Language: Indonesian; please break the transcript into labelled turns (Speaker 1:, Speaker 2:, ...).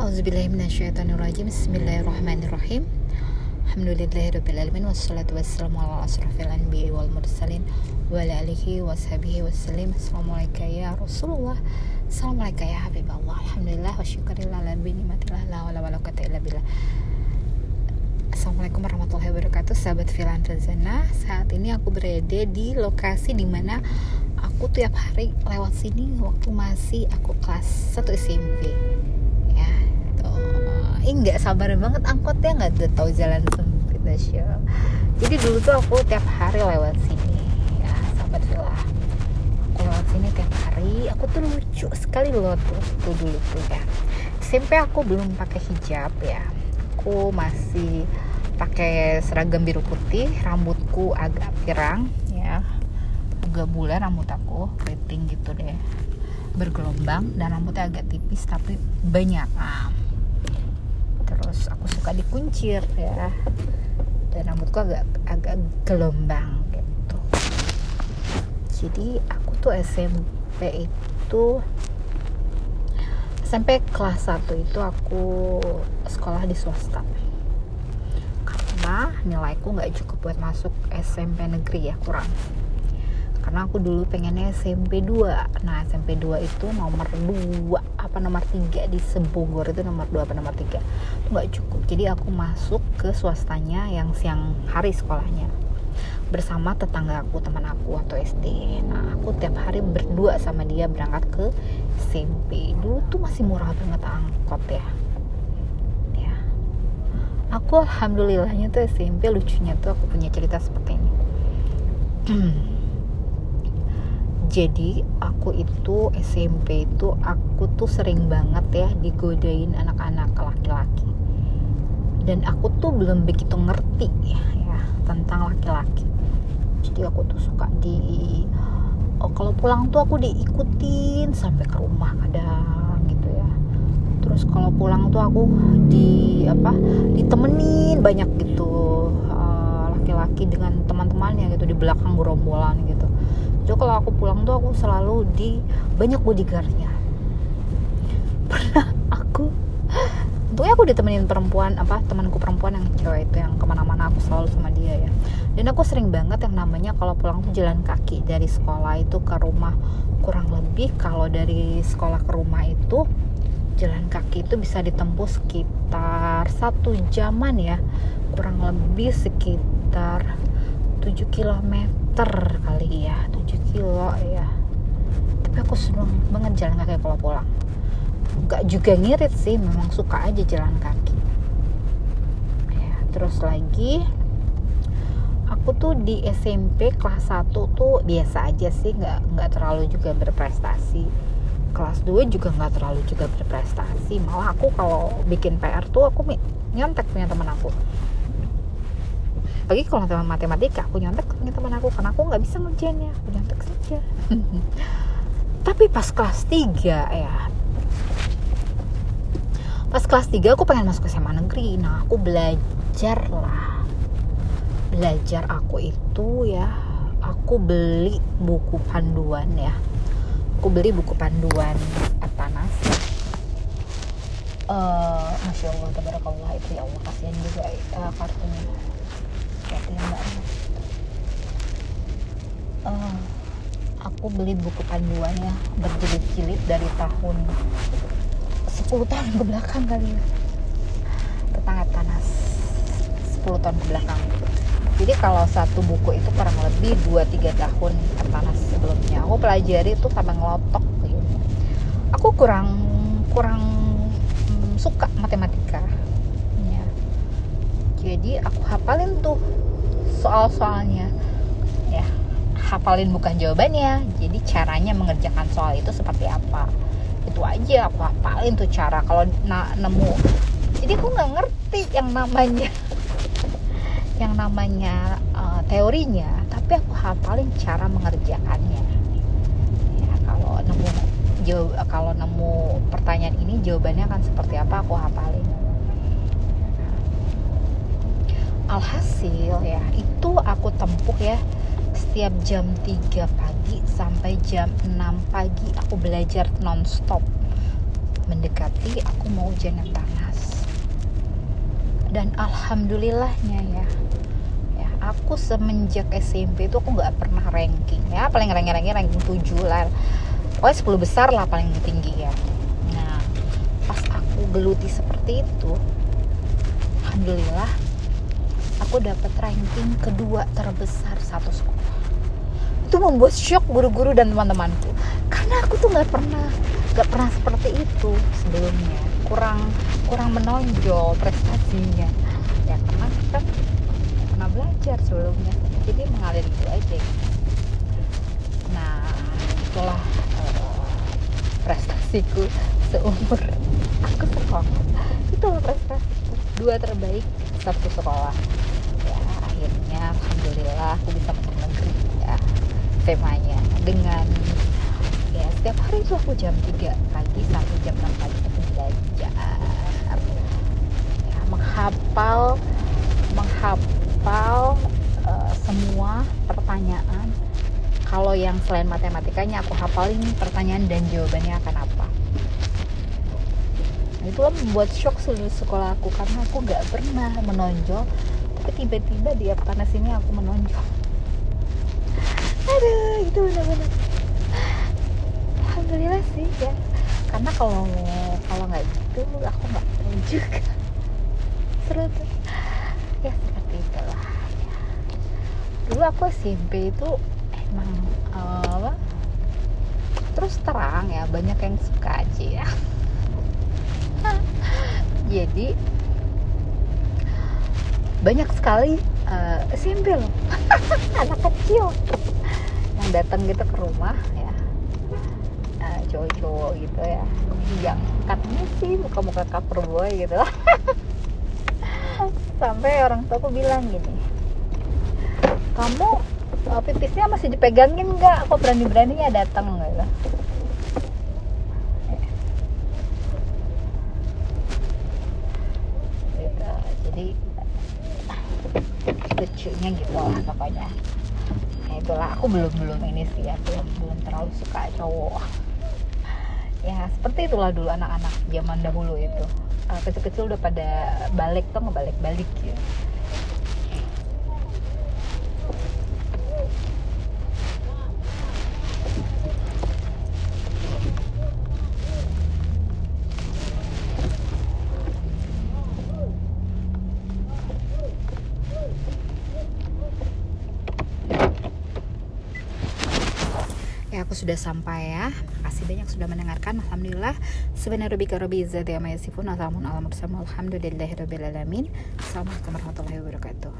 Speaker 1: Auzubillahiminasyaitonirrajim Bismillahirrahmanirrahim. Alhamdulillahirrabbilalamin Wassalatu wassalamu ala asrafil anbiya wal mursalin Wa ala alihi wa sahbihi wassalim Assalamualaikum ya Rasulullah. Assalamualaikum ya Habibullah. Alhamdulillah wa syukurillah la binimatillah. La wala wala kata illa billah. Assalamualaikum warahmatullahi wabarakatuh Sahabat Filan Razana. Saat ini aku berada di lokasi di mana Aku tiap hari lewat sini Waktu masih aku kelas 1 SMP ih nggak sabar banget angkotnya nggak tahu jalan sempit Dasya jadi dulu tuh aku tiap hari lewat sini. Ya sahabat villa. Aku lewat sini tiap hari. Aku tuh lucu sekali loh tuh tuh dulu tuh ya. SMP aku belum pakai hijab ya. Aku masih pakai seragam biru putih rambutku agak pirang ya. Agak bulan rambut aku keriting gitu deh. Bergelombang dan rambutnya agak tipis tapi banyak. Aku suka dikuncir ya. Dan rambutku agak agak gelombang gitu. Jadi aku tuh SMP itu SMP kelas 1 itu aku sekolah di swasta. Karena nilaiku nggak cukup buat masuk SMP negeri ya kurang. Karena aku dulu pengennya SMP 2 nah SMP 2 itu nomor 2 apa nomor 3 di Sebogor itu nomor 2 apa nomor 3 itu nggak cukup. Jadi aku masuk ke swastanya yang siang hari sekolahnya bersama tetangga aku teman aku atau SD nah aku tiap hari berdua sama dia berangkat ke SMP dulu tuh masih murah banget angkot ya. Ya. Aku alhamdulillahnya tuh SMP lucunya tuh aku punya cerita seperti ini jadi aku itu SMP itu aku tuh sering banget ya digodain anak-anak laki-laki. Dan aku tuh belum begitu ngerti ya, ya tentang laki-laki. Jadi aku tuh suka di oh, kalau pulang tuh aku diikutin sampai ke rumah kadang gitu ya. Terus kalau pulang tuh aku di apa ditemenin banyak gitu eh, laki-laki uh, dengan teman-temannya gitu di belakang gerombolan gitu jadi kalau aku pulang tuh aku selalu di banyak bodyguardnya. Pernah aku untungnya aku ditemenin perempuan apa temanku perempuan yang cewek itu yang ke mana-mana aku selalu sama dia ya. Dan aku sering banget yang namanya kalau pulang tuh jalan kaki dari sekolah itu ke rumah. Kurang lebih kalau dari sekolah ke rumah itu jalan kaki itu bisa ditempuh sekitar satu jaman ya. Kurang lebih sekitar 7 km kali ya 7 kilo ya. Tapi aku seneng banget jalan kaki kalau pulang. Gak juga ngirit sih memang suka aja jalan kaki. Ya terus lagi aku tuh di SMP kelas 1 tuh biasa aja sih nggak nggak terlalu juga berprestasi. Kelas 2 juga nggak terlalu juga berprestasi. Malah aku kalau bikin PR tuh aku nyontek punya teman aku apalagi kalau teman matematika aku nyontek punya teman aku karena aku nggak bisa ngerjainnya aku nyontek saja. Tapi pas kelas 3 ya. Pas kelas 3 aku pengen masuk SMA negeri. Nah aku belajar lah. Belajar aku itu ya aku beli buku panduan ya. Aku beli buku panduan Atanas uh, Masya Allah, tabarakallah itu ya Allah kasihan juga uh, kartunya mbak uh, aku beli buku panduan ya berjilid-jilid dari tahun 10 tahun ke belakang kali ya tetangga panas 10 tahun ke belakang jadi kalau satu buku itu kurang lebih 2-3 tahun panas sebelumnya aku pelajari itu sampai ngelotok gitu. aku kurang kurang hmm, suka matematika ya. jadi aku hafalin tuh soal-soalnya ya hafalin bukan jawabannya. Jadi caranya mengerjakan soal itu seperti apa? Itu aja aku hafalin tuh cara kalau na nemu. Jadi aku nggak ngerti yang namanya yang namanya uh, teorinya. Tapi aku hafalin cara mengerjakannya. Ya kalau nemu jawab kalau nemu pertanyaan ini jawabannya akan seperti apa aku hafalin alhasil ya itu aku tempuh ya. Setiap jam 3 pagi sampai jam 6 pagi aku belajar nonstop. Mendekati aku mau ujian yang panas. Dan alhamdulillahnya ya ya aku semenjak SMP itu aku nggak pernah ranking ya. Paling ranking ranking ranking 7 lah. Pokoknya 10 besar lah paling tinggi ya. Nah pas aku geluti seperti itu alhamdulillah aku dapat ranking kedua terbesar satu sekolah. Itu membuat shock guru-guru dan teman-temanku. Karena aku tuh nggak pernah nggak pernah seperti itu sebelumnya. Kurang kurang menonjol prestasinya. Ya karena kan pernah belajar sebelumnya. Jadi mengalir itu aja. Nah itulah uh, prestasiku seumur. Aku sekolah itu prestasiku dua terbaik satu sekolah. Ya akhirnya alhamdulillah aku bisa masuk negeri ya temanya. Dengan ya setiap hari itu aku jam 3 pagi sampai jam 6 pagi aku belajar. Ya, menghafal menghafal uh, semua pertanyaan. Kalau yang selain matematikanya aku hafalin pertanyaan dan jawabannya akan apa itulah membuat shock seluruh sekolah aku karena aku nggak pernah menonjol. Tapi tiba-tiba di panas ini aku menonjol. Aduh itu benar-benar. Alhamdulillah sih ya. Karena kalau kalau nggak gitu aku nggak tahu juga. Seru tuh. Ya seperti itulah ya. dulu aku SMP itu emang uh, terus terang ya banyak yang suka aja ya jadi banyak sekali uh, SMP loh. Anak kecil yang datang gitu ke rumah ya. Uh, cowok-cowok gitu ya. Yang katanya sih muka-muka cover boy gitu. Sampai orang tua aku bilang gini kamu uh, pipisnya masih dipegangin nggak? Kok berani-beraninya datang? Gitu gitu jadi lucunya gitu lah pokoknya. Nah, itulah aku belum belum ini sih ya belum belum terlalu suka cowok. Ya seperti itulah dulu anak-anak zaman dahulu itu. Kecil-kecil udah pada balik tuh ngebalik-balik ya ya aku sudah sampai ya. Makasih banyak sudah mendengarkan. Alhamdulillah sebenarnya Rubika Robi Izzati Amayasifun Assalamualaikum warahmatullahi wabarakatuh Assalamualaikum warahmatullahi wabarakatuh